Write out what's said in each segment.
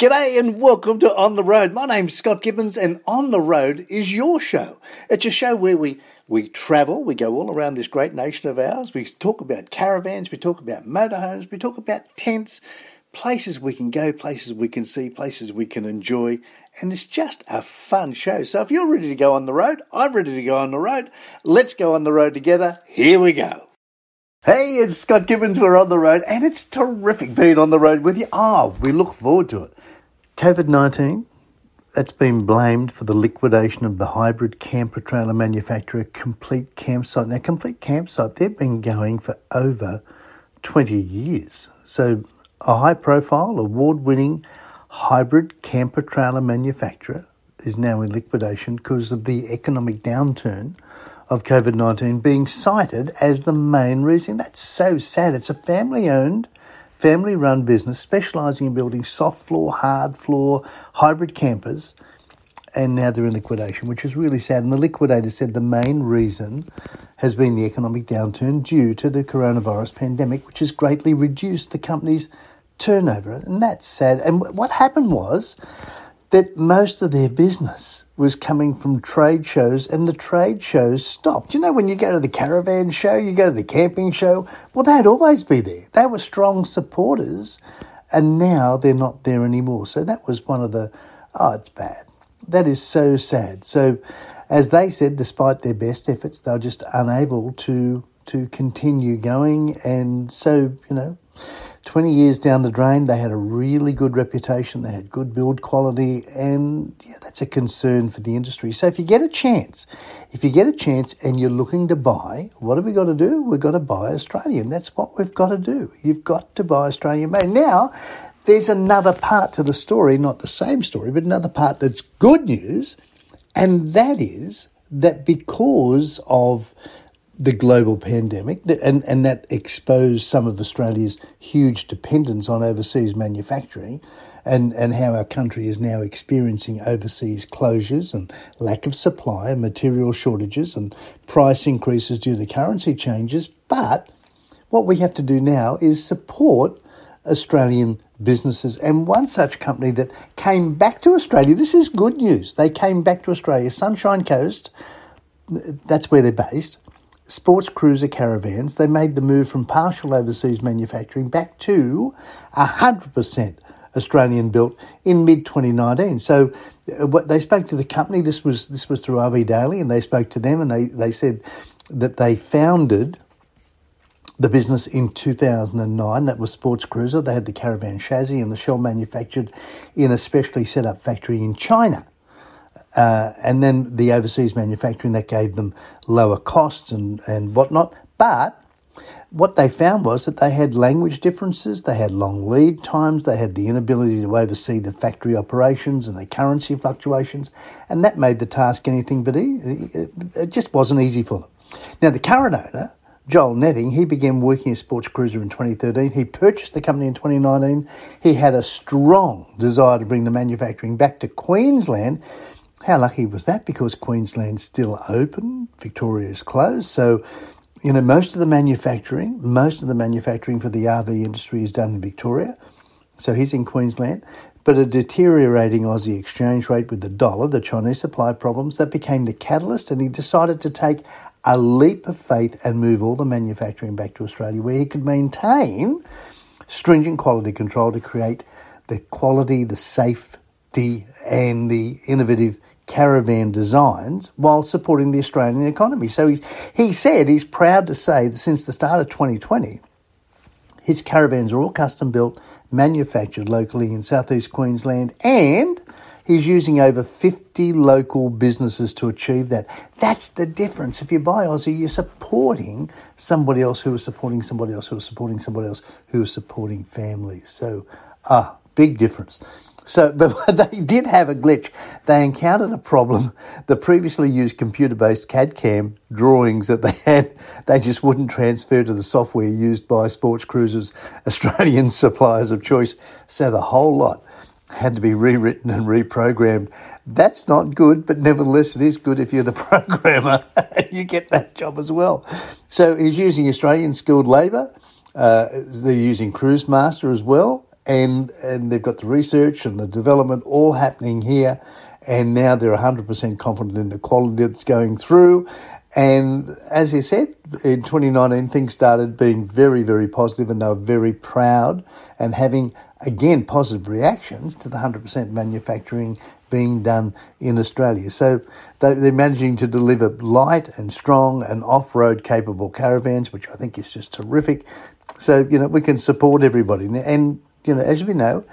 G'day and welcome to On the Road. My name's Scott Gibbons, and On the Road is your show. It's a show where we we travel, we go all around this great nation of ours. We talk about caravans, we talk about motorhomes, we talk about tents, places we can go, places we can see, places we can enjoy, and it's just a fun show. So if you're ready to go on the road, I'm ready to go on the road. Let's go on the road together. Here we go. Hey, it's Scott Gibbons. We're on the road, and it's terrific being on the road with you. Ah, oh, we look forward to it. COVID 19, that's been blamed for the liquidation of the hybrid camper trailer manufacturer Complete Campsite. Now, Complete Campsite, they've been going for over 20 years. So, a high profile, award winning hybrid camper trailer manufacturer is now in liquidation because of the economic downturn of COVID 19 being cited as the main reason. That's so sad. It's a family owned, family run business specialising in building soft floor, hard floor, hybrid campers. And now they're in liquidation, which is really sad. And the liquidator said the main reason has been the economic downturn due to the coronavirus pandemic, which has greatly reduced the company's turnover. And that's sad. And what happened was that most of their business was coming from trade shows and the trade shows stopped. You know, when you go to the caravan show, you go to the camping show, well, they'd always be there. They were strong supporters and now they're not there anymore. So that was one of the, oh, it's bad. That is so sad. So, as they said, despite their best efforts, they're just unable to to continue going. And so, you know, 20 years down the drain, they had a really good reputation, they had good build quality, and yeah, that's a concern for the industry. So if you get a chance, if you get a chance and you're looking to buy, what have we got to do? We've got to buy Australian. That's what we've got to do. You've got to buy Australian made. Now, there's another part to the story, not the same story, but another part that's good news, and that is that because of the global pandemic, and, and that exposed some of Australia's huge dependence on overseas manufacturing, and, and how our country is now experiencing overseas closures and lack of supply and material shortages and price increases due to currency changes. But what we have to do now is support Australian businesses. And one such company that came back to Australia, this is good news. They came back to Australia, Sunshine Coast, that's where they're based sports cruiser caravans, they made the move from partial overseas manufacturing back to 100% Australian built in mid 2019. So uh, they spoke to the company. This was this was through RV Daily, and they spoke to them, and they they said that they founded the business in 2009. That was Sports Cruiser. They had the caravan chassis and the shell manufactured in a specially set up factory in China. Uh, and then the overseas manufacturing that gave them lower costs and, and whatnot. But what they found was that they had language differences, they had long lead times, they had the inability to oversee the factory operations and the currency fluctuations, and that made the task anything but easy. It just wasn't easy for them. Now, the current owner, Joel Netting, he began working as Sports Cruiser in 2013. He purchased the company in 2019. He had a strong desire to bring the manufacturing back to Queensland how lucky was that? Because Queensland's still open, Victoria's closed. So, you know, most of the manufacturing, most of the manufacturing for the RV industry is done in Victoria. So he's in Queensland. But a deteriorating Aussie exchange rate with the dollar, the Chinese supply problems, that became the catalyst, and he decided to take a leap of faith and move all the manufacturing back to Australia, where he could maintain stringent quality control to create the quality, the safety, and the innovative caravan designs while supporting the Australian economy. So he, he said he's proud to say that since the start of 2020, his caravans are all custom built, manufactured locally in southeast Queensland, and he's using over 50 local businesses to achieve that. That's the difference. If you buy Aussie, you're supporting somebody else who is supporting somebody else who is supporting somebody else who is supporting families. So, ah, big difference. So, but they did have a glitch. They encountered a problem. The previously used computer-based CAD CAM drawings that they had, they just wouldn't transfer to the software used by Sports Cruiser's Australian suppliers of choice. So the whole lot had to be rewritten and reprogrammed. That's not good, but nevertheless, it is good if you're the programmer and you get that job as well. So he's using Australian skilled labour. Uh, they're using Cruisemaster as well and and they've got the research and the development all happening here, and now they're 100% confident in the quality that's going through. And as he said, in 2019, things started being very, very positive, and they were very proud and having, again, positive reactions to the 100% manufacturing being done in Australia. So they're managing to deliver light and strong and off road capable caravans, which I think is just terrific. So, you know, we can support everybody. And, you know, as we know,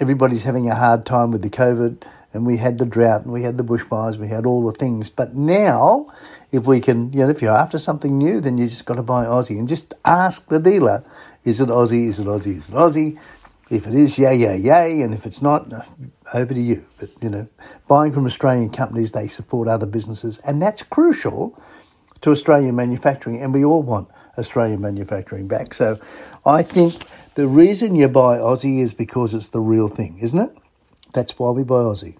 everybody's having a hard time with the COVID, and we had the drought, and we had the bushfires, we had all the things. But now, if we can, you know, if you're after something new, then you just got to buy Aussie and just ask the dealer, is it Aussie? Is it Aussie? Is it Aussie? If it is, yay, yay, yay. And if it's not, over to you. But, you know, buying from Australian companies, they support other businesses. And that's crucial to Australian manufacturing. And we all want Australian manufacturing back. So I think the reason you buy Aussie is because it's the real thing, isn't it? That's why we buy Aussie.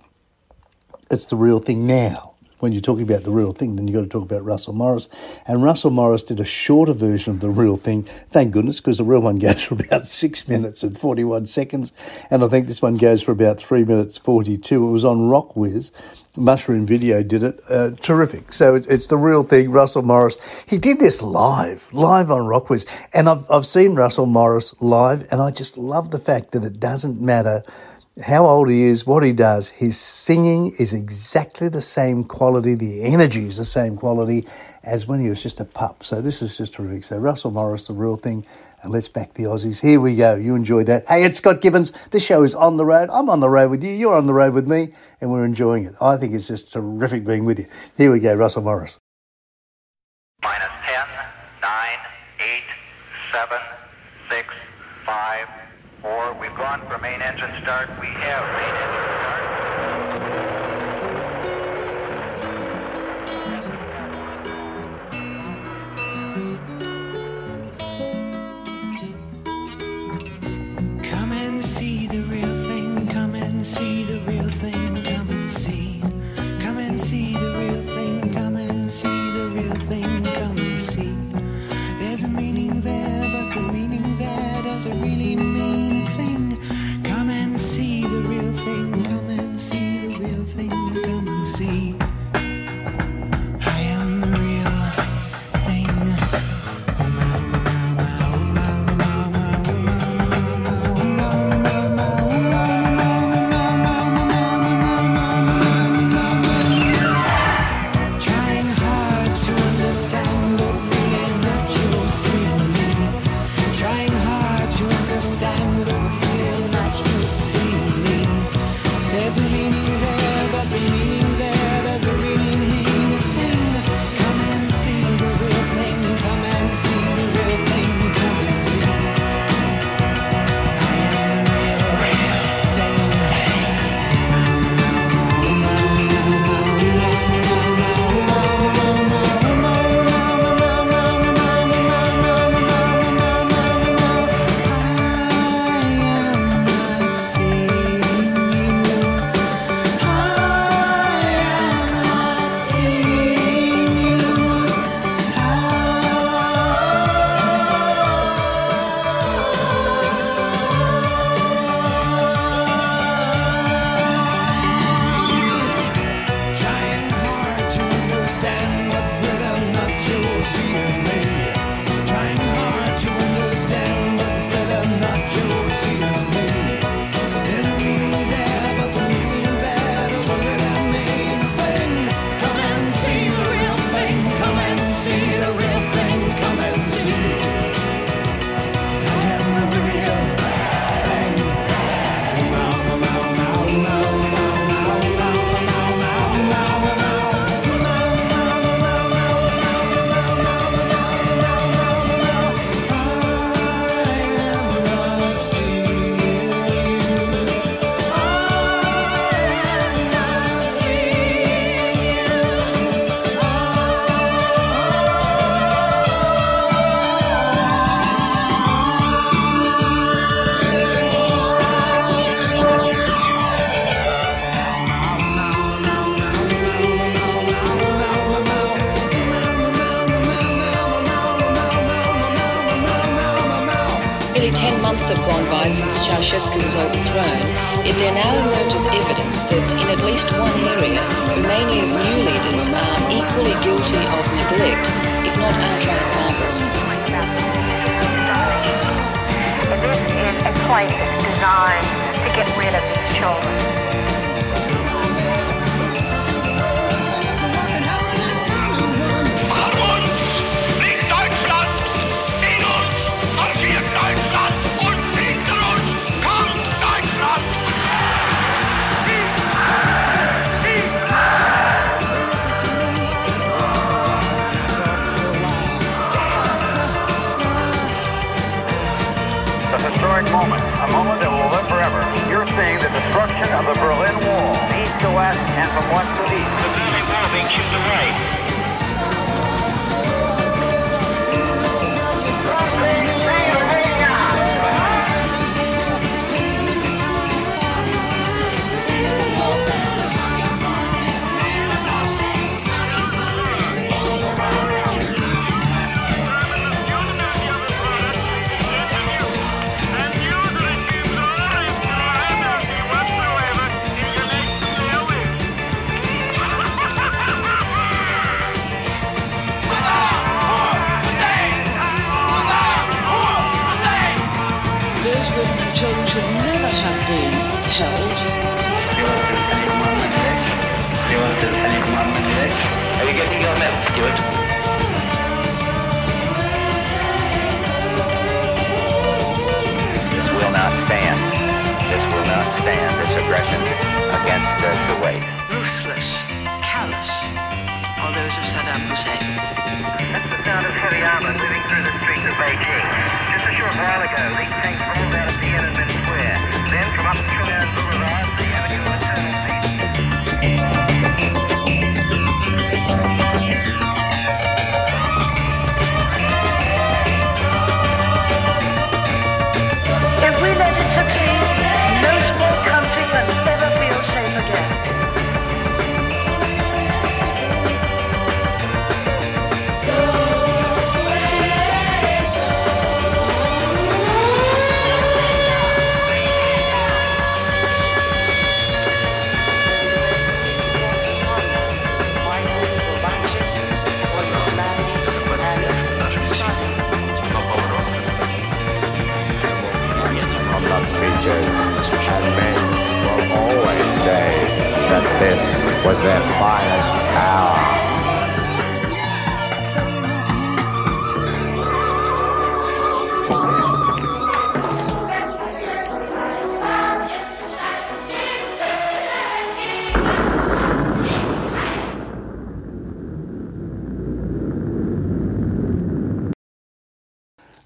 It's the real thing now when you're talking about the real thing, then you've got to talk about Russell Morris. And Russell Morris did a shorter version of the real thing, thank goodness, because the real one goes for about six minutes and 41 seconds. And I think this one goes for about three minutes 42. It was on Rock RockWiz. Mushroom Video did it. Uh, terrific. So it, it's the real thing. Russell Morris. He did this live, live on RockWiz. And I've, I've seen Russell Morris live, and I just love the fact that it doesn't matter how old he is, what he does, his singing is exactly the same quality, the energy is the same quality as when he was just a pup. So this is just terrific. So Russell Morris, the real thing, and let's back the Aussies. Here we go. You enjoyed that. Hey, it's Scott Gibbons. The show is on the road. I'm on the road with you. You're on the road with me, and we're enjoying it. I think it's just terrific being with you. Here we go, Russell Morris. Minus 10, 9, 8, 7, 6, 5, Four, we've gone for main engine start. We have main engine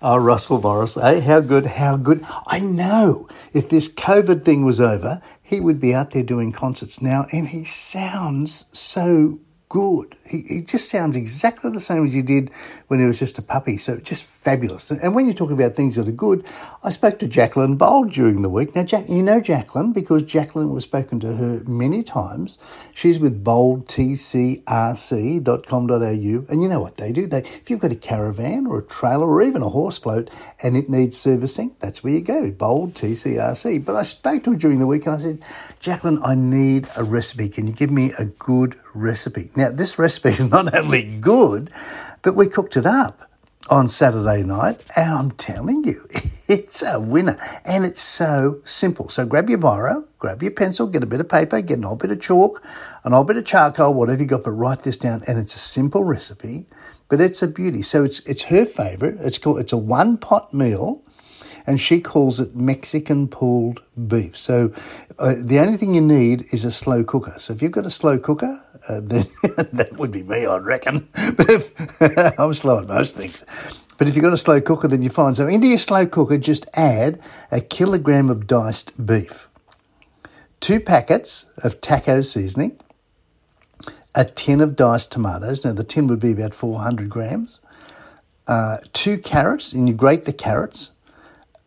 Oh, Russell Morris, eh? How good, how good. I know if this COVID thing was over, he would be out there doing concerts now, and he sounds so good. He, he just sounds exactly the same as he did when he was just a puppy. So just fabulous. And when you talk about things that are good, I spoke to Jacqueline Bold during the week. Now, Jack, you know Jacqueline because Jacqueline, we've spoken to her many times. She's with boldtcrc.com.au. And you know what they do? They, if you've got a caravan or a trailer or even a horse float and it needs servicing, that's where you go, Bold TCRC. But I spoke to her during the week and I said, Jacqueline, I need a recipe. Can you give me a good recipe? Now, this recipe is not only good, but we cooked it up on Saturday night, and I'm telling you, it's a winner. And it's so simple. So grab your biro, grab your pencil, get a bit of paper, get an old bit of chalk, an old bit of charcoal, whatever you got, but write this down. And it's a simple recipe, but it's a beauty. So it's it's her favourite. It's called it's a one pot meal and she calls it Mexican pulled beef. So uh, the only thing you need is a slow cooker. So if you've got a slow cooker, uh, then that would be me, I'd reckon. But if, I'm slow at most things. But if you've got a slow cooker, then you're fine. So into your slow cooker, just add a kilogram of diced beef, two packets of taco seasoning, a tin of diced tomatoes. Now the tin would be about 400 grams. Uh, two carrots, and you grate the carrots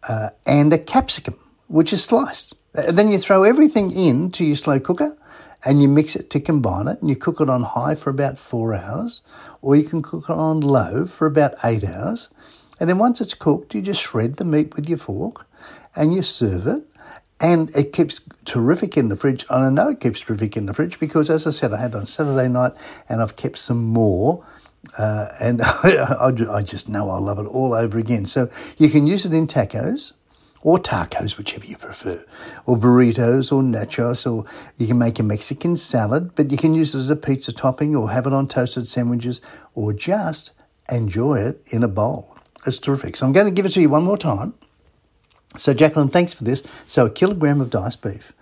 uh, and a capsicum, which is sliced. Uh, then you throw everything into your slow cooker and you mix it to combine it and you cook it on high for about four hours or you can cook it on low for about eight hours And then once it's cooked, you just shred the meat with your fork and you serve it. And it keeps terrific in the fridge. And I know it keeps terrific in the fridge because, as I said, I had on Saturday night and I've kept some more. Uh, and I, I just know I'll love it all over again. So you can use it in tacos or tacos, whichever you prefer, or burritos or nachos, or you can make a Mexican salad, but you can use it as a pizza topping or have it on toasted sandwiches or just enjoy it in a bowl. It's terrific. So I'm going to give it to you one more time. So, Jacqueline, thanks for this. So, a kilogram of diced beef,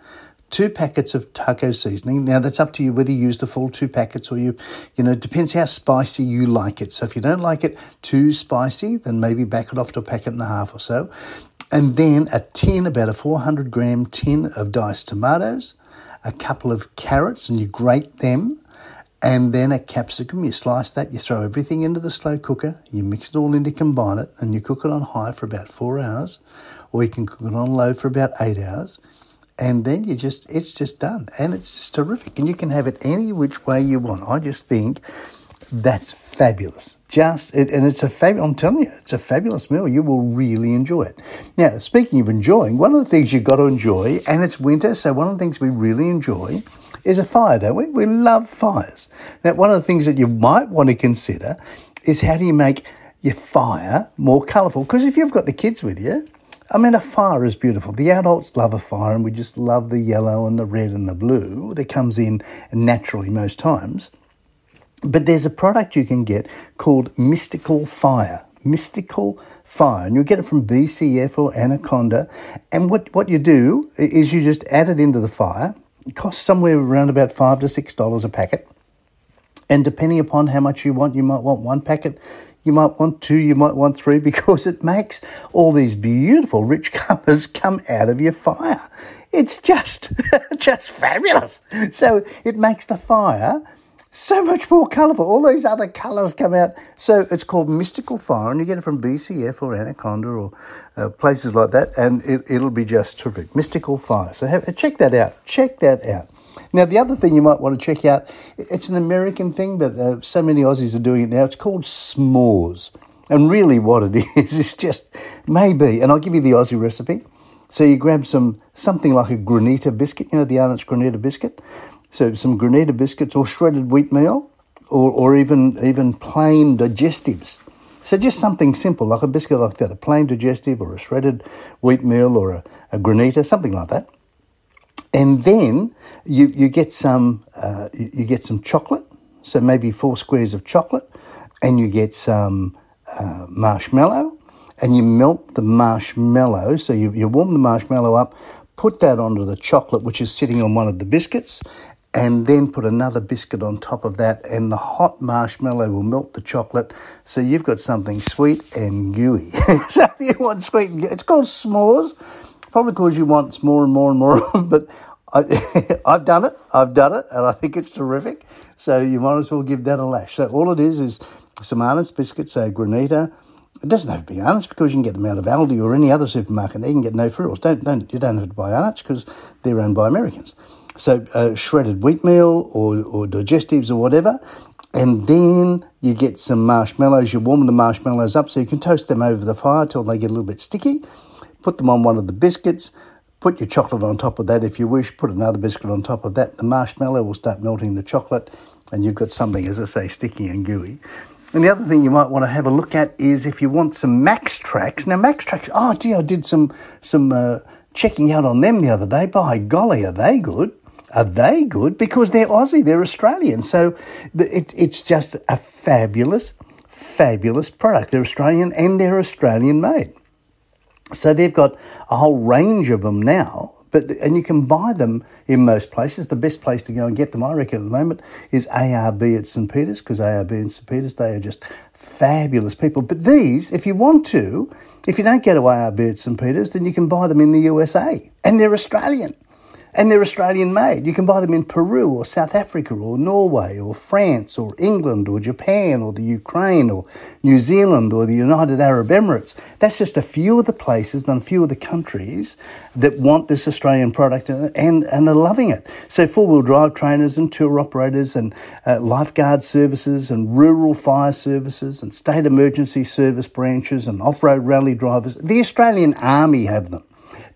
two packets of taco seasoning. Now, that's up to you whether you use the full two packets or you, you know, depends how spicy you like it. So, if you don't like it too spicy, then maybe back it off to a packet and a half or so. And then a tin, about a 400 gram tin of diced tomatoes, a couple of carrots, and you grate them and then a capsicum. You slice that, you throw everything into the slow cooker, you mix it all in to combine it, and you cook it on high for about four hours, or you can cook it on low for about eight hours. And then you just, it's just done. And it's just terrific. And you can have it any which way you want. I just think that's fabulous. Just, it, and it's a fab, I'm telling you, it's a fabulous meal. You will really enjoy it. Now, speaking of enjoying, one of the things you've got to enjoy, and it's winter, so one of the things we really enjoy is a fire, don't we? We love fires. Now, one of the things that you might want to consider is how do you make your fire more colourful? Because if you've got the kids with you, I mean, a fire is beautiful. The adults love a fire, and we just love the yellow and the red and the blue that comes in naturally most times. But there's a product you can get called Mystical Fire. Mystical Fire. And you'll get it from BCF or Anaconda. And what, what you do is you just add it into the fire. It costs somewhere around about five to six dollars a packet. And depending upon how much you want, you might want one packet, you might want two, you might want three, because it makes all these beautiful rich colours come out of your fire. It's just, just fabulous. So it makes the fire so much more colourful. All these other colours come out. So it's called Mystical Fire, and you get it from BCF or Anaconda or uh, places like that, and it, it'll be just terrific. Mystical Fire. So have, check that out. Check that out. Now, the other thing you might want to check out, it's an American thing, but uh, so many Aussies are doing it now. It's called s'mores. And really, what it is, is just maybe, and I'll give you the Aussie recipe. So you grab some something like a granita biscuit, you know, the Arnott's granita biscuit. So some granita biscuits or shredded wheatmeal or, or even, even plain digestives. So just something simple like a biscuit like that, a plain digestive or a shredded wheatmeal or a, a granita, something like that. And then you, you get some uh, you, get some chocolate, so maybe four squares of chocolate, and you get some uh, marshmallow, and you melt the marshmallow. So you, you warm the marshmallow up, put that onto the chocolate, which is sitting on one of the biscuits, and then put another biscuit on top of that, and the hot marshmallow will melt the chocolate. So you've got something sweet and gooey. so if you want sweet and gooey, it's called s'mores. Probably because you want more and more and more, of but I, I've done it. I've done it, and I think it's terrific. So you might as well give that a lash. So all it is is some Arnott's biscuits, a granita. It doesn't have to be Arnott's because you can get them out of Aldi or any other supermarket. You can get no frills. Don't don't you don't have to buy Arnott's because they're owned by Americans. So uh, shredded wheatmeal or, or digestives or whatever. And then you get some marshmallows. You warm the marshmallows up so you can toast them over the fire till they get a little bit sticky. Put them on one of the biscuits. Put your chocolate on top of that if you wish. Put another biscuit on top of that. The marshmallow will start melting the chocolate, and you've got something, as I say, sticky and gooey. And the other thing you might want to have a look at is if you want some MAXTRAX. Now, MAXTRAX, oh, gee, I did some, some uh, checking out on them the other day. By golly, are they good? Are they good? Because they're Aussie, they're Australian. So it, it's just a fabulous, fabulous product. They're Australian and they're Australian made. So they've got a whole range of them now, but and you can buy them in most places. The best place to go and get them, I reckon, at the moment is ARB at St Peters because ARB and St Peters they are just fabulous people. But these, if you want to, if you don't get to ARB at St Peters, then you can buy them in the USA, and they're Australian. And they're Australian made. You can buy them in Peru or South Africa or Norway or France or England or Japan or the Ukraine or New Zealand or the United Arab Emirates. That's just a few of the places and a few of the countries that want this Australian product and, and, are loving it. So, four wheel drive trainers and tour operators and uh, lifeguard services and rural fire services and state emergency service branches and off road rally drivers. The Australian Army have them.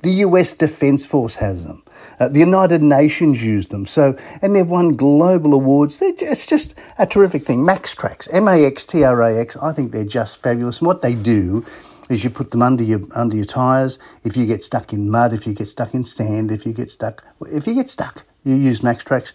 The US Defence Force has them. Uh, the United Nations use them. So, and they've won global awards. They're, it's just a terrific thing. MAXTRAX, M A X T R A X. I think they're just fabulous. And what they do is you put them under your under your tires. If you get stuck in mud, if you get stuck in sand, if you get stuck, if you get stuck, you use MAXTRAX,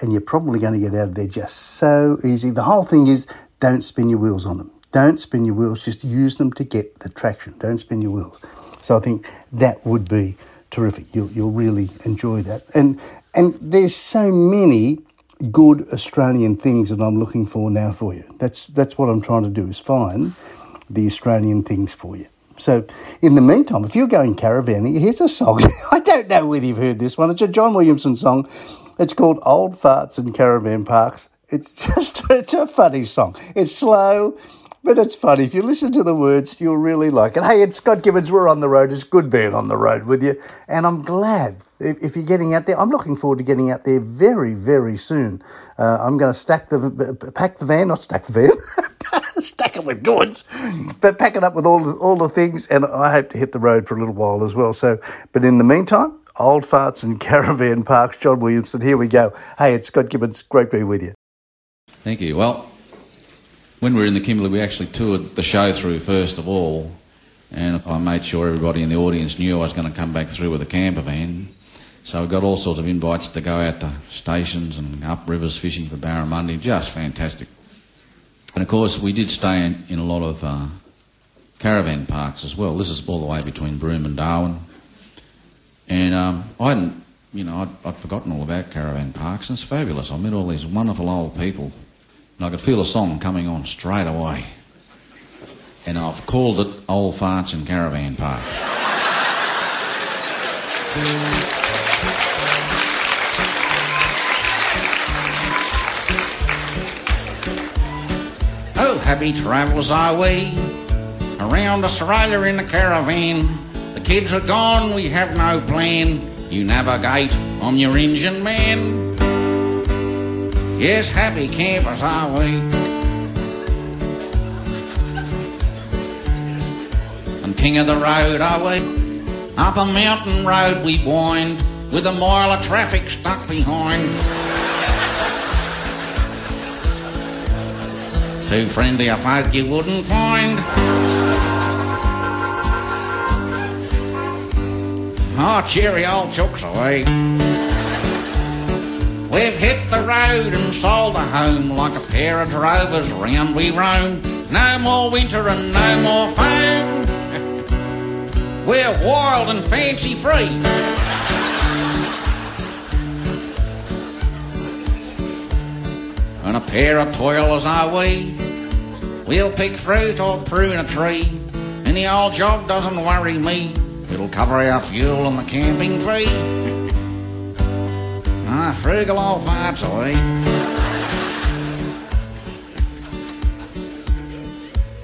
and you're probably going to get out of there just so easy. The whole thing is don't spin your wheels on them. Don't spin your wheels. Just use them to get the traction. Don't spin your wheels. So I think that would be terrific. You'll, you'll really enjoy that. And and there's so many good Australian things that I'm looking for now for you. That's that's what I'm trying to do is find the Australian things for you. So in the meantime, if you're going caravanning, here's a song. I don't know whether you've heard this one. It's a John Williamson song. It's called Old Farts and Caravan Parks. It's just it's a funny song. It's slow. But it's funny. If you listen to the words, you'll really like it. Hey, it's Scott Gibbons. We're on the road. It's good being on the road with you. And I'm glad if, if you're getting out there. I'm looking forward to getting out there very, very soon. Uh, I'm going to stack the, pack the van, not stack the van, stack it with goods, but pack it up with all the, all the things. And I hope to hit the road for a little while as well. So, but in the meantime, old farts and caravan parks, John Williamson. Here we go. Hey, it's Scott Gibbons. Great to be with you. Thank you. Well, when we were in the Kimberley, we actually toured the show through first of all, and I made sure everybody in the audience knew I was going to come back through with a camper van. So we got all sorts of invites to go out to stations and up rivers fishing for barramundi. Just fantastic. And of course, we did stay in, in a lot of uh, caravan parks as well. This is all the way between Broome and Darwin. And um, I hadn't, you know, I'd, I'd forgotten all about caravan parks, and it's fabulous. I met all these wonderful old people and I could feel a song coming on straight away. And I've called it Old Farts and Caravan Parks. oh, happy travels are we around Australia in a caravan. The kids are gone, we have no plan. You navigate, I'm your engine man. Yes, happy campers are we. And king of the road are we. Up a mountain road we wind, with a mile of traffic stuck behind. Too friendly a folk you wouldn't find. Ah, oh, cheery old chooks away. We've hit the road and sold a home like a pair of drovers round we roam. No more winter and no more foam. We're wild and fancy free. And a pair of toilers are we. We'll pick fruit or prune a tree. Any old job doesn't worry me. It'll cover our fuel and the camping fee. Ah, frugal old farts away.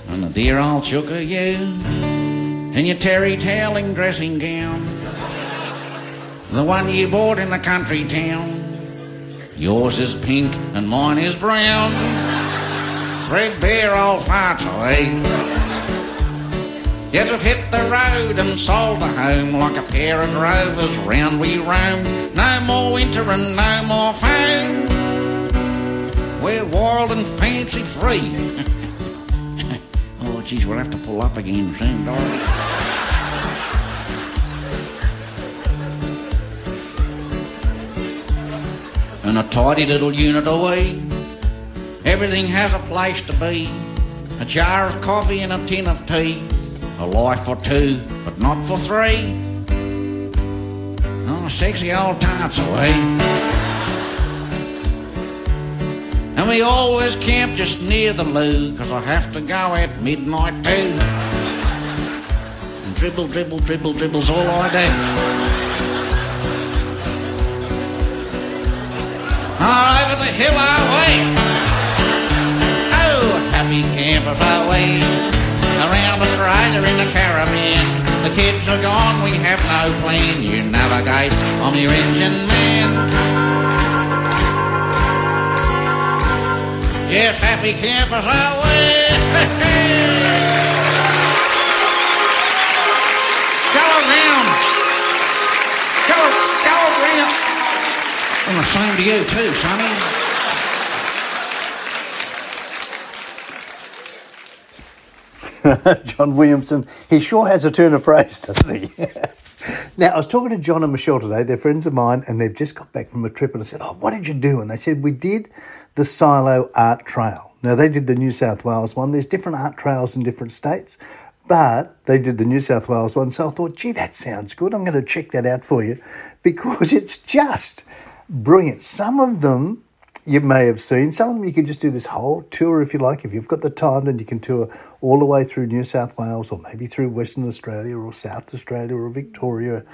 And the dear old chook of you in your terry tailing dressing gown. The one you bought in the country town. Yours is pink and mine is brown. Threadbare old farts. Yes, we've hit the road and sold the home like a pair of drovers round we roam. No more winter and no more foam. We're wild and fancy free. oh, geez, we'll have to pull up again soon, darling. And a tidy little unit away. Everything has a place to be. A jar of coffee and a tin of tea a life for two, but not for three. Oh, sexy old tarts away. And we always camp just near the loo, cause I have to go at midnight too. And dribble, dribble, dribble, dribbles all I do. all over the hill our way. Oh, happy campers way. Around Australia in the caravan. The kids are gone, we have no plan. You navigate, I'm your engine man. Yes, happy campers our way. go around. Go, go around. And the same to you too, Sonny. John Williamson, he sure has a turn of phrase, doesn't he? now, I was talking to John and Michelle today. They're friends of mine, and they've just got back from a trip. And I said, Oh, what did you do? And they said, We did the Silo Art Trail. Now, they did the New South Wales one. There's different art trails in different states, but they did the New South Wales one. So I thought, Gee, that sounds good. I'm going to check that out for you because it's just brilliant. Some of them you may have seen. Some of them you could just do this whole tour if you like. If you've got the time, then you can tour all the way through New South Wales or maybe through Western Australia or South Australia or Victoria,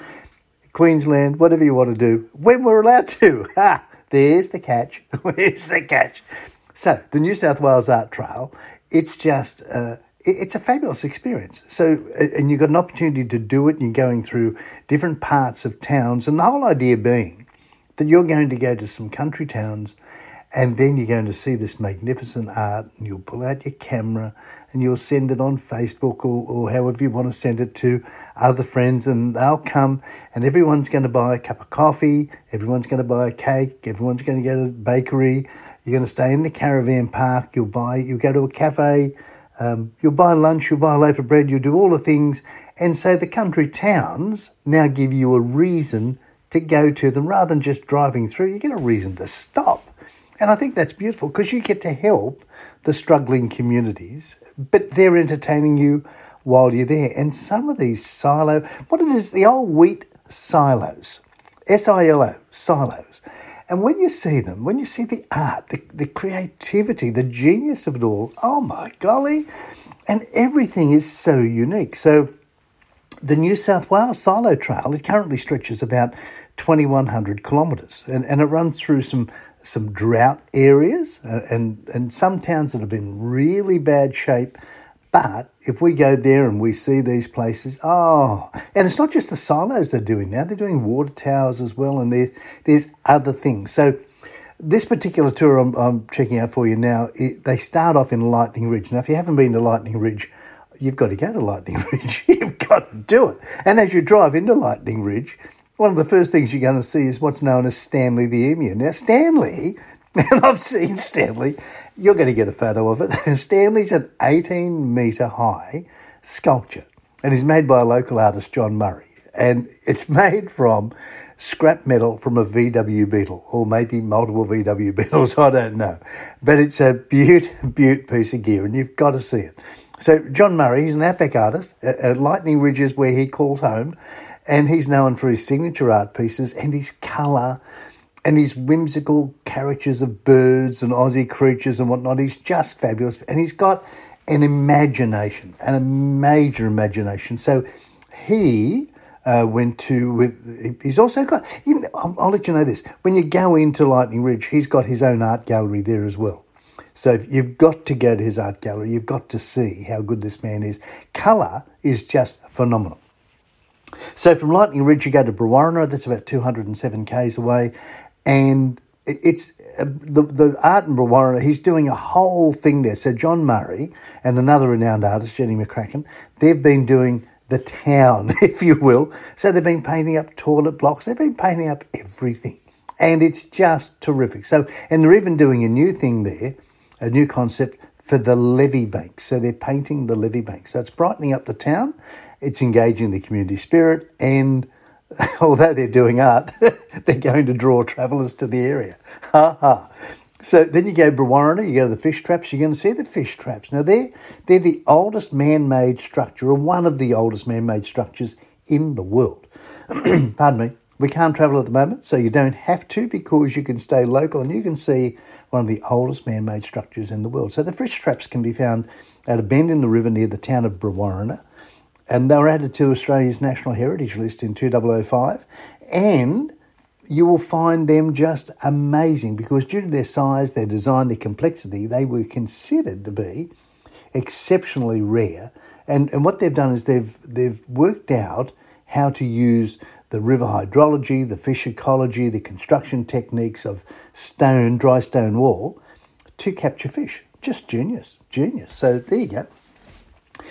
Queensland, whatever you want to do, when we're allowed to. Ha! There's the catch. There's the catch. So, the New South Wales Art Trail, it's just. Uh, it's a fabulous experience. So, and you've got an opportunity to do it, and you're going through different parts of towns, and the whole idea being that you're going to go to some country towns and then you're going to see this magnificent art and you'll pull out your camera and you'll send it on Facebook or, or however you want to send it to other friends and they'll come and everyone's going to buy a cup of coffee, everyone's going to buy a cake, everyone's going to go to the bakery, you're going to stay in the caravan park, you'll buy, you'll go to a cafe, um, you'll buy lunch, you'll buy a loaf of bread, you'll do all the things. And so the country towns now give you a reason to go to them rather than just driving through, you get a reason to stop. And I think that's beautiful because you get to help the struggling communities, but they're entertaining you while you're there. And some of these silo, what it is, the old wheat silos, S I L O, silos. And when you see them, when you see the art, the, the creativity, the genius of it all, oh my golly, and everything is so unique. So, the New South Wales Silo Trail, it currently stretches about 2,100 kilometres and, and it runs through some some drought areas uh, and, and some towns that have been really bad shape. But if we go there and we see these places, oh, and it's not just the silos they're doing now, they're doing water towers as well, and there, there's other things. So, this particular tour I'm, I'm checking out for you now, it, they start off in Lightning Ridge. Now, if you haven't been to Lightning Ridge, you've got to go to Lightning Ridge. you've got to do it. And as you drive into Lightning Ridge, one of the first things you're going to see is what's known as Stanley the Emu. Now, Stanley, and I've seen Stanley, you're going to get a photo of it. Stanley's an 18 metre high sculpture and is made by a local artist, John Murray. And it's made from scrap metal from a VW Beetle, or maybe multiple VW Beetles, I don't know. But it's a beaut, beaut piece of gear, and you've got to see it. So, John Murray, he's an outback artist. Uh, Lightning Ridge is where he calls home, and he's known for his signature art pieces and his colour and his whimsical caricatures of birds and Aussie creatures and whatnot. He's just fabulous, and he's got an imagination and a major imagination. So, he uh, went to with. He's also got. I'll, I'll let you know this. When you go into Lightning Ridge, he's got his own art gallery there as well. So you've got to go to his art gallery. You've got to see how good this man is. Colour is just phenomenal. So from Lightning Ridge, you go to Brewarrina. That's about two hundred and seven k's away, and it's uh, the the art in Brewarrina. He's doing a whole thing there. So John Murray and another renowned artist, Jenny McCracken, they've been doing the town, if you will. So they've been painting up toilet blocks. They've been painting up everything, and it's just terrific. So and they're even doing a new thing there, a new concept for the levee bank. So they're painting the levee bank. So it's brightening up the town. It's engaging the community spirit and although they're doing art, they're going to draw travellers to the area. Ha ha. So then you go to Brewarrina, you go to the fish traps, you're going to see the fish traps. Now they're, they're the oldest man-made structure, or one of the oldest man-made structures in the world. Pardon me. We can't travel at the moment, so you don't have to because you can stay local and you can see one of the oldest man-made structures in the world. So the fish traps can be found at a bend in the river near the town of Brewarrina and they were added to Australia's National Heritage List in 2005. And you will find them just amazing because due to their size, their design, their complexity, they were considered to be exceptionally rare. And, and what they've done is they've, they've worked out how to use the river hydrology, the fish ecology, the construction techniques of stone, dry stone wall to capture fish. Just genius, genius. So there you go.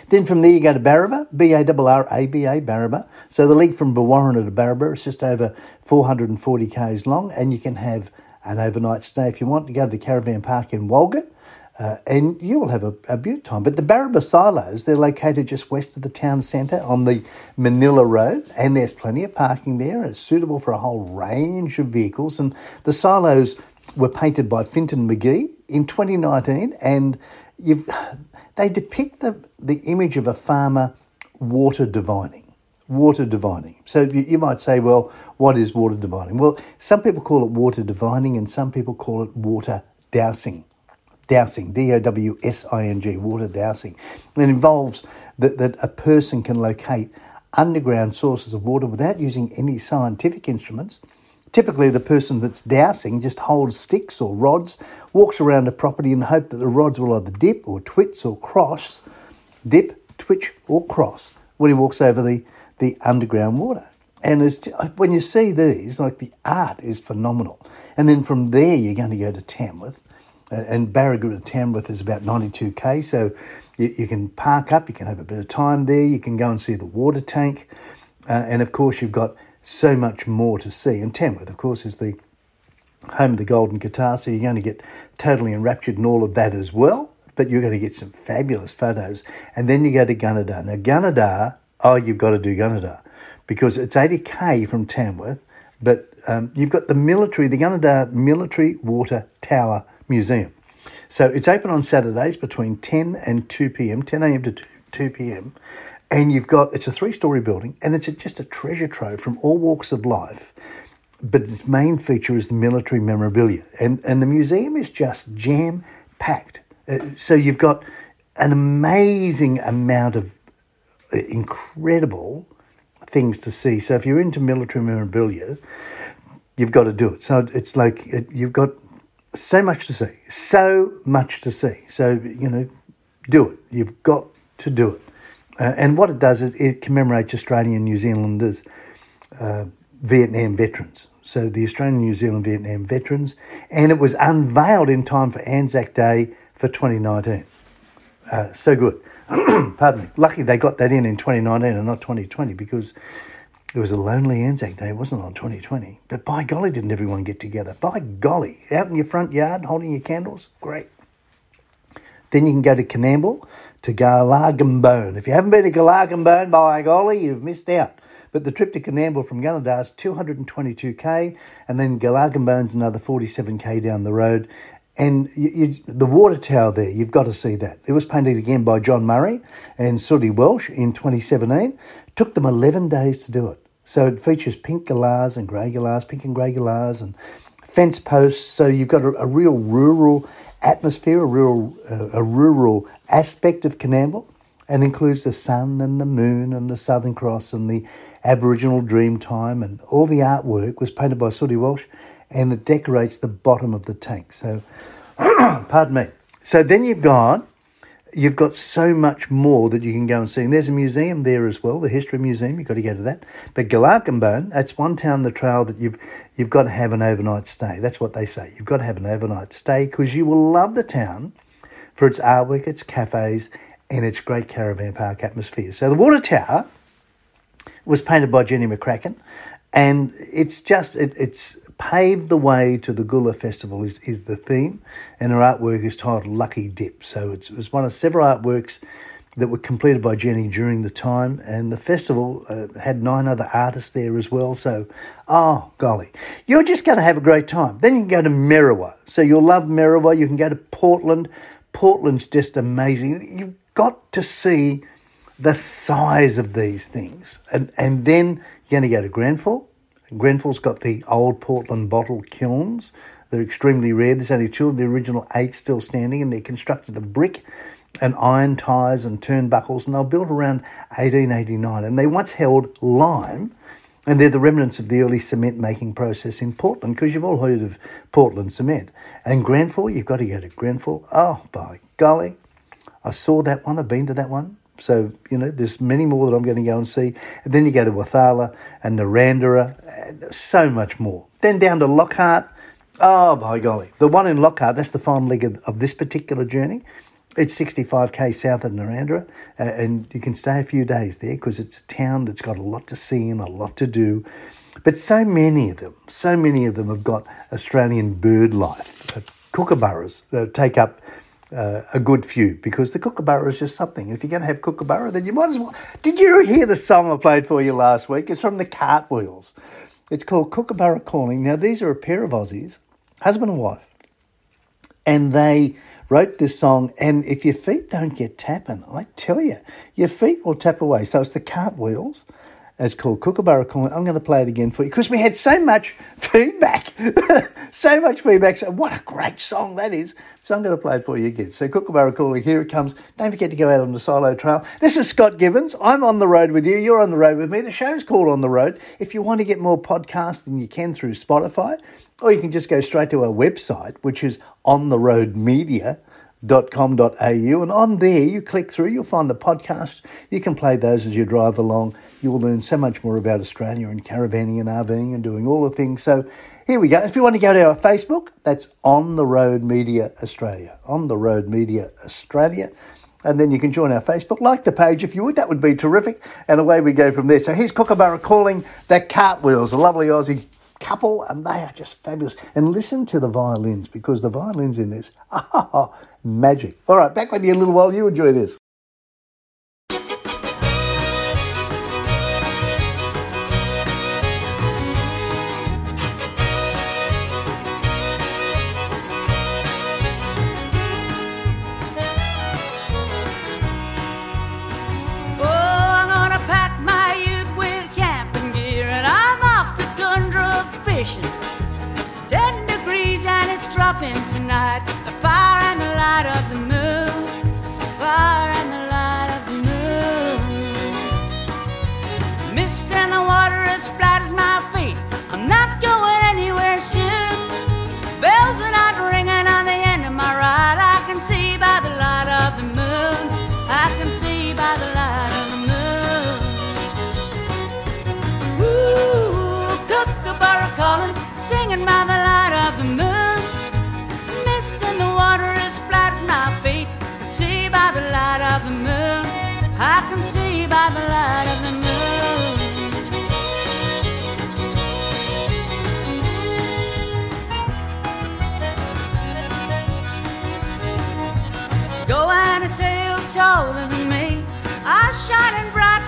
Then from there you go to Barraba, B A R R A B A, Barraba. So the link from Brewarrina to Barraba is just over 440 k's long, and you can have an overnight stay if you want. You go to the caravan park in Walgett, uh, and you will have a, a beaut time. But the Barraba silos, they're located just west of the town centre on the Manilla Road, and there's plenty of parking there. It's suitable for a whole range of vehicles, and the silos were painted by Fintan Magee in 2019, and you've they depict the, the image of a farmer water divining. Water divining. So you, you might say, well, what is water divining? Well, some people call it water divining and some people call it water dowsing. Dowsing, D O W S I N G, water dowsing. It involves that, that a person can locate underground sources of water without using any scientific instruments. Typically, the person that's dowsing just holds sticks or rods, walks around a property in hope that the rods will either dip or twitch or cross, dip, twitch, or cross when he walks over the, the underground water. And as when you see these, like the art is phenomenal. And then from there, you're going to go to Tamworth. And Barraba to Tamworth is about 92k, so you, you can park up, you can have a bit of time there, you can go and see the water tank. Uh, and of course, you've got so much more to see. And Tamworth, of course, is the home of the golden guitar, so you're going to get totally enraptured in all of that as well. But you're going to get some fabulous photos. And then you go to Gunnedah. Now, Gunnedah, oh, you've got to do Gunnedah because it's 80k from Tamworth, but um, you've got the military, the Gunnedah Military Water Tower Museum. So it's open on Saturdays between 10 and 2 p.m., 10 a.m. to 2, 2 p.m. And you've got, it's a three story building and it's a, just a treasure trove from all walks of life. But its main feature is the military memorabilia. And, and the museum is just jam packed. Uh, so you've got an amazing amount of uh, incredible things to see. So if you're into military memorabilia, you've got to do it. So it's like it, you've got so much to see, so much to see. So you know, do it. You've got to do it. Uh, and what it does is it commemorates Australian and New Zealanders, uh, Vietnam veterans. So the Australian, New Zealand, Vietnam veterans, and it was unveiled in time for Anzac Day for 2019. Uh, so good. Pardon me. Lucky they got that in in 2019 and not 2020 because it was a lonely Anzac Day. It wasn't on 2020. But by golly, didn't everyone get together? By golly, out in your front yard holding your candles? Great. Then you can go to Coonamble, to Gulargambone. If you haven't been to Gulargambone, by golly, you've missed out. But the trip to Coonamble from Gunnedah is 222k, and then Gulargambone's another 47k down the road. And you, you, the water tower there, you've got to see that. It was painted again by John Murray and Sooty Welsh in 2017. It took them 11 days to do it. So it features pink galahs and grey galahs, pink and grey galahs, and fence posts. So you've got a, a real rural atmosphere, a real uh, a rural aspect of Coonamble, and includes the sun and the moon and the Southern Cross and the Aboriginal Dreamtime, and all the artwork was painted by Sooty Walsh, and it decorates the bottom of the tank. So, pardon me. So then you've got you've got so much more that you can go and see. And there's a museum there as well, the History Museum. You've got to go to that. But Gulargambone, that's one town on the trail that you've you've got to have an overnight stay. That's what they say. You've got to have an overnight stay because you will love the town for its artwork, its cafes, and its great caravan park atmosphere. So the water tower was painted by Jenny McCracken, and it's just it, it's paved the way to the Gula Festival is, is the theme, and her artwork is titled Lucky Dip. So it's, it was one of several artworks that were completed by Jenny during the time, and the festival uh, had nine other artists there as well. So, oh golly, you're just going to have a great time. Then you can go to Merriwa, so you'll love Merriwa. You can go to Portland. Portland's just amazing. You've got to see the size of these things, and and then you're going to go to Grenfell. Grenfell's got the old Portland bottle kilns. They're extremely rare. There's only two of the original eight still standing, and they're constructed of brick and iron ties and turnbuckles, and they were built around 1889. And they once held lime And they're the remnants of the early cement making process in Portland, because you've all heard of Portland cement. And Grenfell, you've got to go to Grenfell. Oh, by golly, I saw that one, I've been to that one. So, you know, there's many more that I'm going to go and see. And then you go to Weethalle and Narrandera, and so much more. Then down to Lockhart. Oh, by golly. The one in Lockhart, that's the final leg of, of this particular journey. It's 65k south of Narrandera, uh, and you can stay a few days there because it's a town that's got a lot to see and a lot to do. But so many of them, so many of them have got Australian bird life. Uh, kookaburras uh, take up uh, a good few because the kookaburra is just something. If you're going to have kookaburra, then you might as well. Did you hear the song I played for you last week? It's from the Cartwheels. It's called Kookaburra Calling. Now, these are a pair of Aussies, husband and wife, and they wrote this song. And if your feet don't get tapping, I tell you, your feet will tap away. So it's the Cartwheels. It's called Kookaburra Calling. I'm going to play it again for you because we had so much feedback. so much feedback. So, what a great song that is. So, I'm going to play it for you again. So, Kookaburra Calling, here it comes. Don't forget to go out on the silo trail. This is Scott Gibbons. I'm on the road with you. You're on the road with me. The show's called On the Road. If you want to get more podcasts than you can through Spotify, or you can just go straight to our website, which is on the road media com.au and on there you click through you'll find the podcast you can play those as you drive along you'll learn so much more about australia and caravanning and rving and doing all the things so here we go if you want to go to our facebook that's on the road media australia on the road media australia and then you can join our Facebook. Like the page if you would, that would be terrific. And away we go from there. So here's Kookaburra calling the Cartwheels, a lovely Aussie couple, and they are just fabulous. And listen to the violins because the violins in this, ah, magic. All right, back with you in a little while. You enjoy this. Oh, I'm gonna pack my ute with camping gear and I'm off to tundra fishing. Ten degrees and it's dropping tonight. Light of the moon. Fire and the light of the moon. Mist and the water as flat as my feet. I'm not going anywhere soon. Bells are not ringing on the end of my ride. I can see by the light of the moon. I can see by the light of the moon. Ooh, kookaburra calling, singing by the the by the light of the moon. I can see by the light of the moon. Go and a tale taller than me. I shining bright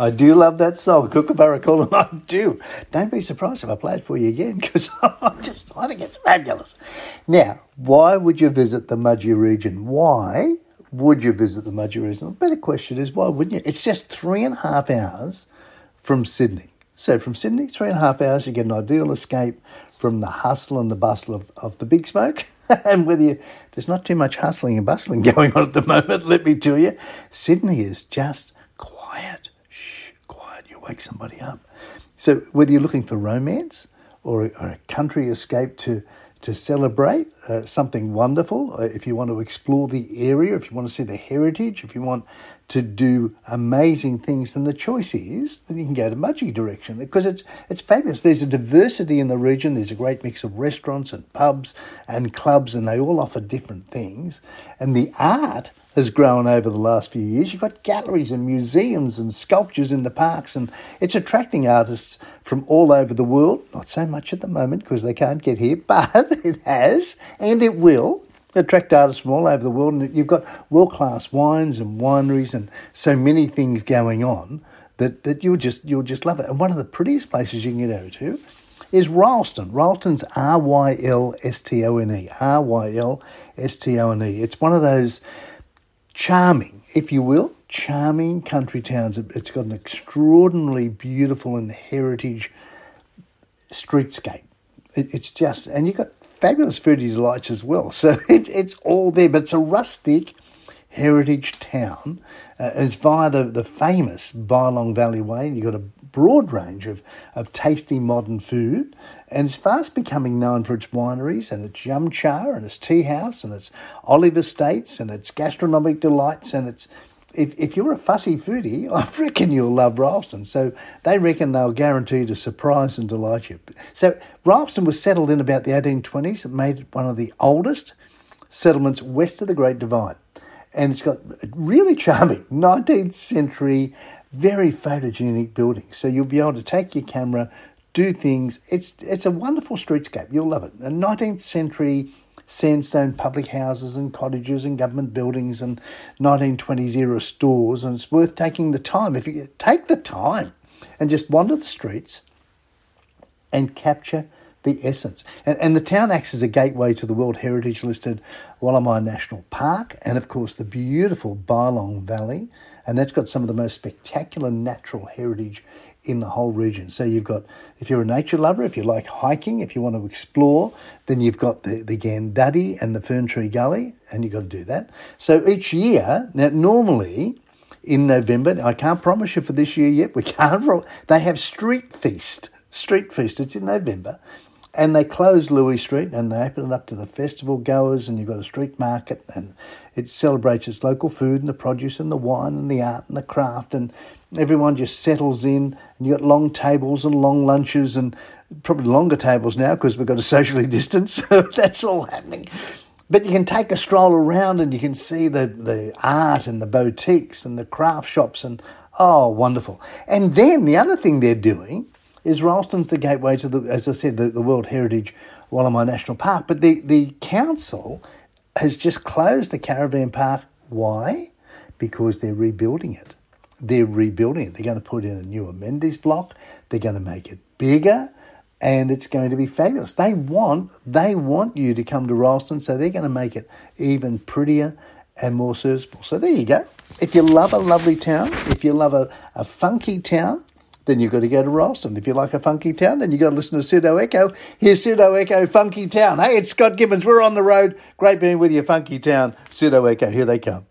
I do love that song, Kookaburra Calling. I do. Don't be surprised if I play it for you again because I just I think it's fabulous. Now, why would you visit the Mudgee region? Why would you visit the Mudgee? The better question is why wouldn't you? It's just three and a half hours from Sydney. So from Sydney, three and a half hours, you get an ideal escape from the hustle and the bustle of, of the big smoke. and whether you, there's not too much hustling and bustling going on at the moment, let me tell you, Sydney is just quiet. Shh, quiet. You wake somebody up. So whether you're looking for romance or or a country escape to to celebrate uh, something wonderful, uh, if you want to explore the area, if you want to see the heritage, if you want to do amazing things, then the choice is that you can go to Mudgee direction because it's it's fabulous. There's a diversity in the region. There's a great mix of restaurants and pubs and clubs, and they all offer different things. And the art has grown over the last few years. You've got galleries and museums and sculptures in the parks, and it's attracting artists from all over the world. Not so much at the moment because they can't get here, but it has and it will attract artists from all over the world. And you've got world class wines and wineries and so many things going on that, that you'll just you'll just love it. And one of the prettiest places you can get over to is Rylstone. Rylstone's R Y L S T O N E. R Y L S T O N E. It's one of those charming, if you will, charming country towns. It's got an extraordinarily beautiful and heritage streetscape. It's just, and you've got fabulous foodie delights as well. So it, it's all there, but it's a rustic heritage town. Uh, it's via the, the famous Bylong Valley Way. You've got a broad range of, of tasty modern food, and it's fast becoming known for its wineries and its yum cha and its tea house and its olive estates and its gastronomic delights and its if, if you're a fussy foodie, I reckon you'll love Rylstone. So they reckon they'll guarantee to surprise and delight you. So Rylstone was settled in about the 1820s. It made it one of the oldest settlements west of the Great Divide. And it's got really charming 19th century, very photogenic buildings. So you'll be able to take your camera, do things. It's it's a wonderful streetscape. You'll love it. A 19th century sandstone public houses and cottages and government buildings and 1920s era stores. And it's worth taking the time. If you take the time and just wander the streets and capture the essence. And, and the town acts as a gateway to the World Heritage listed Wollemi National Park and, of course, the beautiful Bylong Valley. And that's got some of the most spectacular natural heritage in the whole region. So you've got, if you're a nature lover, if you like hiking, if you want to explore, then you've got the, the Ganguddy and the Fern Tree Gully, and you've got to do that. So each year, now normally in November, I can't promise you for this year yet, we can't, they have Street Feast. Street Feast, it's in November. And they close Louee Street and they open it up to the festival goers, and you've got a street market, and it celebrates its local food and the produce and the wine and the art and the craft, and everyone just settles in. And you've got long tables and long lunches, and probably longer tables now because we've got to socially distance. So that's all happening. But you can take a stroll around and you can see the, the art and the boutiques and the craft shops, and oh, wonderful. And then the other thing they're doing is Rylstone's the gateway to the, as I said, the, the World Heritage Wollemi National Park. But the, the council has just closed the caravan park. Why? Because they're rebuilding it. They're rebuilding it. They're going to put in a new amenities block. They're going to make it bigger, and it's going to be fabulous. They want they want you to come to Rylstone, so they're going to make it even prettier and more serviceable. So there you go. If you love a lovely town, if you love a, a funky town, then you've got to go to Rylstone. If you like a funky town, then you've got to listen to Pseudo Echo. Here's Pseudo Echo Funky Town. Hey, it's Scott Gibbons. We're on the road. Great being with you, Funky Town. Pseudo Echo. Here they come.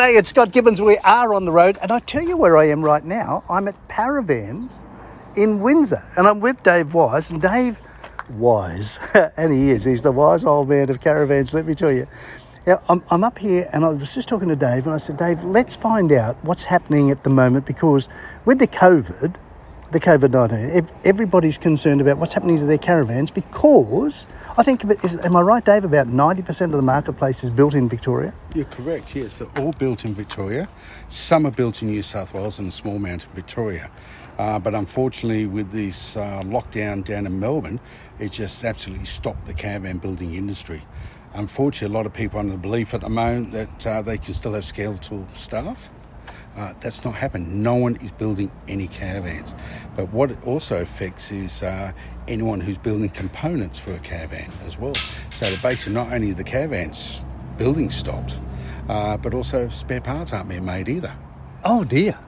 G'day, it's Scott Gibbons. We are on the road, and I tell you where I am right now. I'm at Paravans in Windsor, and I'm with Dave Wise. And Dave Wise, and he is, he's the wise old man of caravans, let me tell you. Now, I'm, I'm up here, and I was just talking to Dave, and I said, Dave, let's find out what's happening at the moment because with the COVID, the COVID 19, everybody's concerned about what's happening to their caravans because I think, am I right, Dave, about 90% of the marketplace is built in Victoria? You're correct, yes. They're all built in Victoria. Some are built in New South Wales and a small amount in Victoria. Uh, but unfortunately, with this uh, lockdown down in Melbourne, it just absolutely stopped the caravan building industry. Unfortunately, a lot of people are under the belief at the moment that uh, they can still have skeletal staff. Uh, that's not happened. No one is building any caravans. But what it also affects is uh, anyone who's building components for a caravan as well. So basically, not only the caravans building stopped, uh, but also spare parts aren't being made either. Oh dear.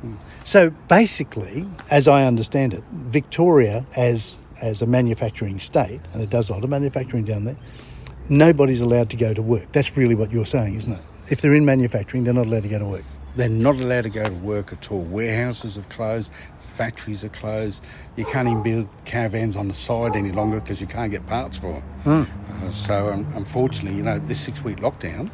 So basically, as I understand it, Victoria as as a manufacturing state, and it does a lot of manufacturing down there, nobody's allowed to go to work. That's really what you're saying, isn't it? If they're in manufacturing, they're not allowed to go to work. They're not allowed to go to work at all. Warehouses have closed, factories are closed. You can't even build caravans on the side any longer because you can't get parts for them. Uh, so, um, unfortunately, you know, this six week lockdown,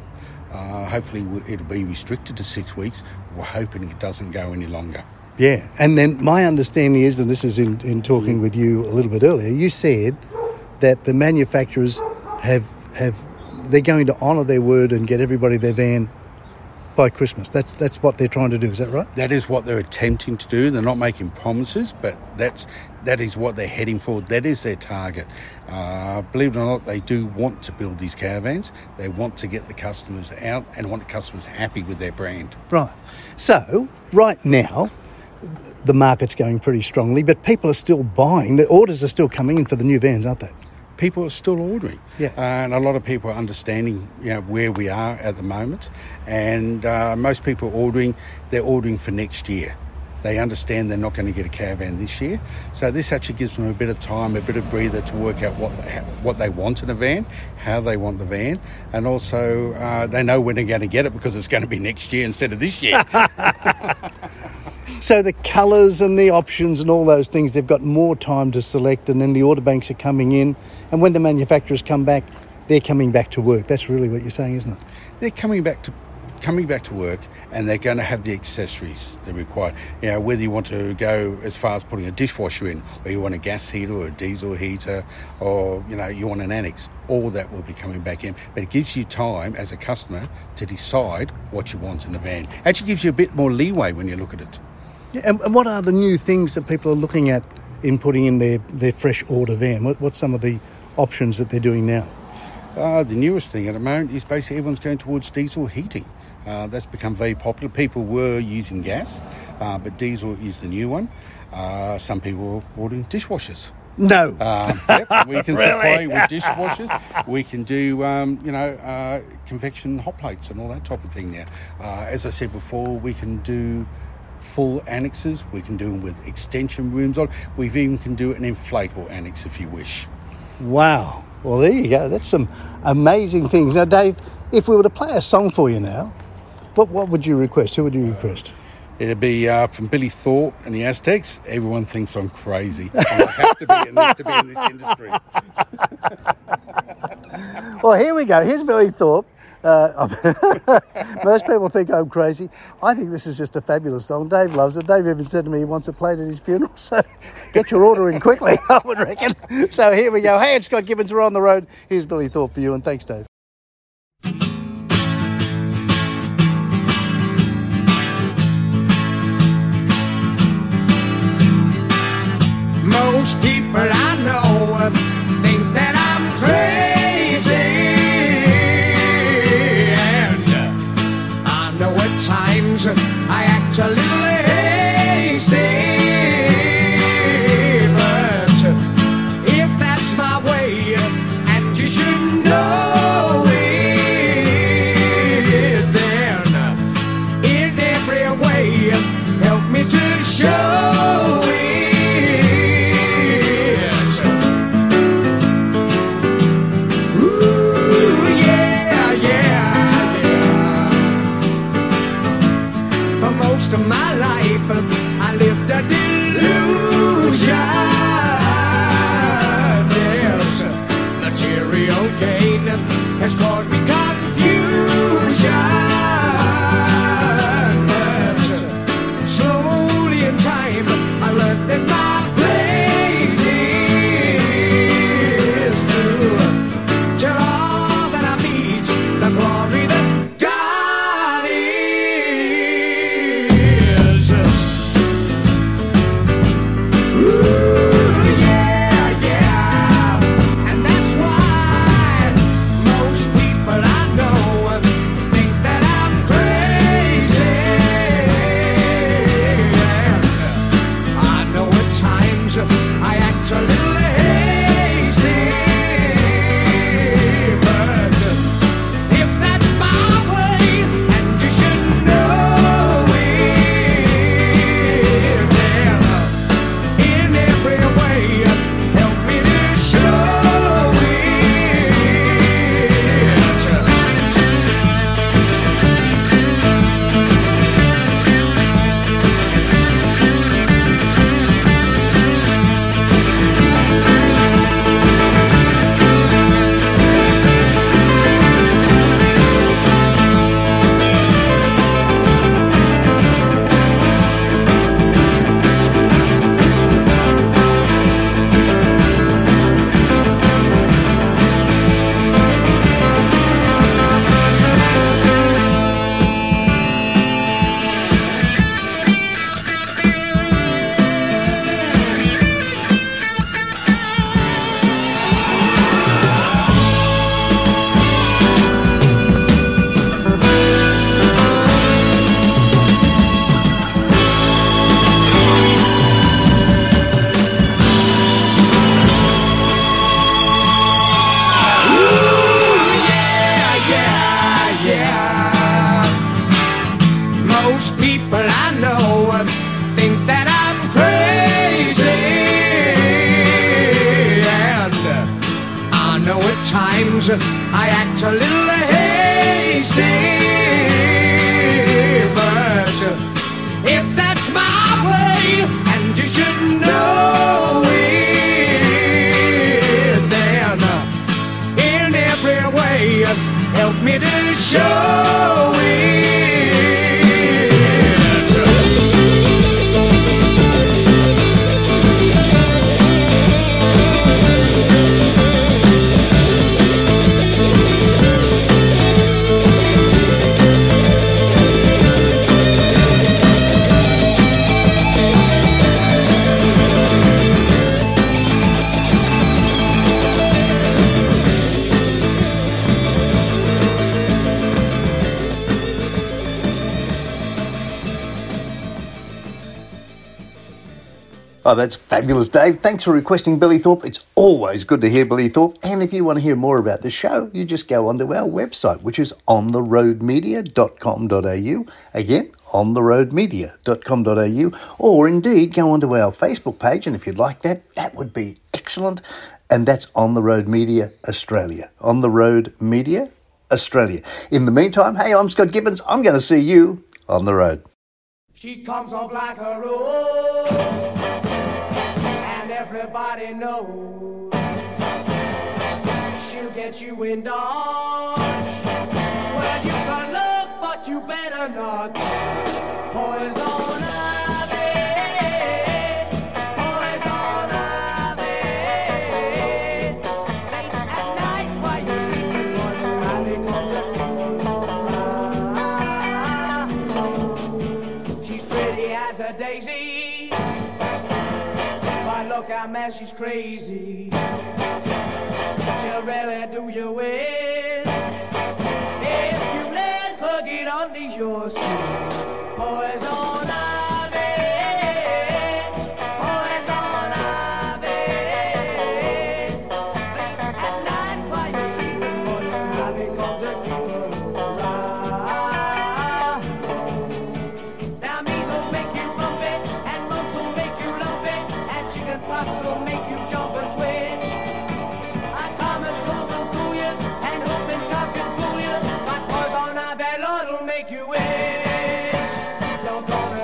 uh, hopefully it'll be restricted to six weeks. We're hoping it doesn't go any longer. Yeah, and then my understanding is, and this is in, in talking with you a little bit earlier, you said that the manufacturers have have they're going to honour their word and get everybody their van by Christmas. That's that's what they're trying to do. Is that right? That is what they're attempting to do. They're not making promises, but that's that is what they're heading for. That is their target. Uh, believe it or not, they do want to build these caravans. They want to get the customers out and want the customers happy with their brand. Right. So right now, the market's going pretty strongly, but people are still buying. The orders are still coming in for the new vans, aren't they? People are still ordering. Yeah. and a lot of people are understanding you know, where we are at the moment. And uh, most people are ordering, they're ordering for next year. They understand they're not going to get a caravan this year. So this actually gives them a bit of time, a bit of breather to work out what they, what they want in a van, how they want the van, and also uh, they know when they're going to get it because it's going to be next year instead of this year. So the colours and the options and all those things, they've got more time to select, and then the order banks are coming in. And when the manufacturers come back, they're coming back to work. That's really what you're saying, isn't it? they're coming back to coming back to work and they're going to have the accessories they require. You know, whether you want to go as far as putting a dishwasher in, or you want a gas heater or a diesel heater, or you know, you want an annex, all that will be coming back in. But it gives you time as a customer to decide what you want in the van. Actually gives you a bit more leeway when you look at it. Yeah, and, and what are the new things that people are looking at in putting in their, their fresh order van? What, what's some of the options that they're doing now? Uh, the newest thing at the moment is basically everyone's going towards diesel heating. Uh, that's become very popular. People were using gas, uh, but diesel is the new one. Uh, some people are ordering dishwashers. No. Um, yep, we can Really? supply with dishwashers. We can do, um, you know, uh, convection hot plates and all that type of thing now. Uh, as I said before, we can do full annexes. We can do them with extension rooms on. We even can do an inflatable annex if you wish. Wow. Well, there you go. That's some amazing things. Now, Dave, if we were to play a song for you now, what, what would you request? Who would you request? It'd be uh, from Billy Thorpe and the Aztecs. Everyone thinks I'm crazy. I have to be in this, to be in this industry. Well, here we go. Here's Billy Thorpe. Uh, most people think I'm crazy. I think this is just a fabulous song. Dave loves it. Dave even said to me he wants it played at his funeral. So get your order in quickly, I would reckon. So here we go. Hey, it's Scott Gibbons. We're on the road. Here's Billy Thorpe for you, and thanks, Dave. Most people I know Oh, that's fabulous, Dave. Thanks for requesting Billy Thorpe. It's always good to hear Billy Thorpe. And if you want to hear more about the show, you just go onto our website, which is ontheroadmedia.com.au. Again, ontheroadmedia.com.au. Or indeed, go onto our Facebook page. And if you'd like that, that would be excellent. And that's On the Road Media Australia. On the Road Media Australia. In the meantime, hey, I'm Scott Gibbons. I'm going to see you on the road. She comes a rose, everybody knows she'll get you in Dodge. Well, you can look, but you better not. Man, she's crazy. She'll really do you in. If you let her get under your skin.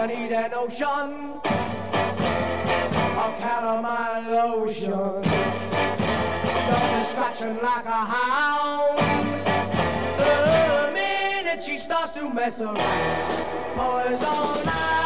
You're need an ocean of calamine lotion. You'll be scratching like a hound. The minute she starts to mess around. Poison ivy.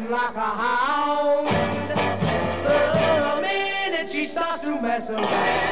Like a hound. The minute she starts to mess around,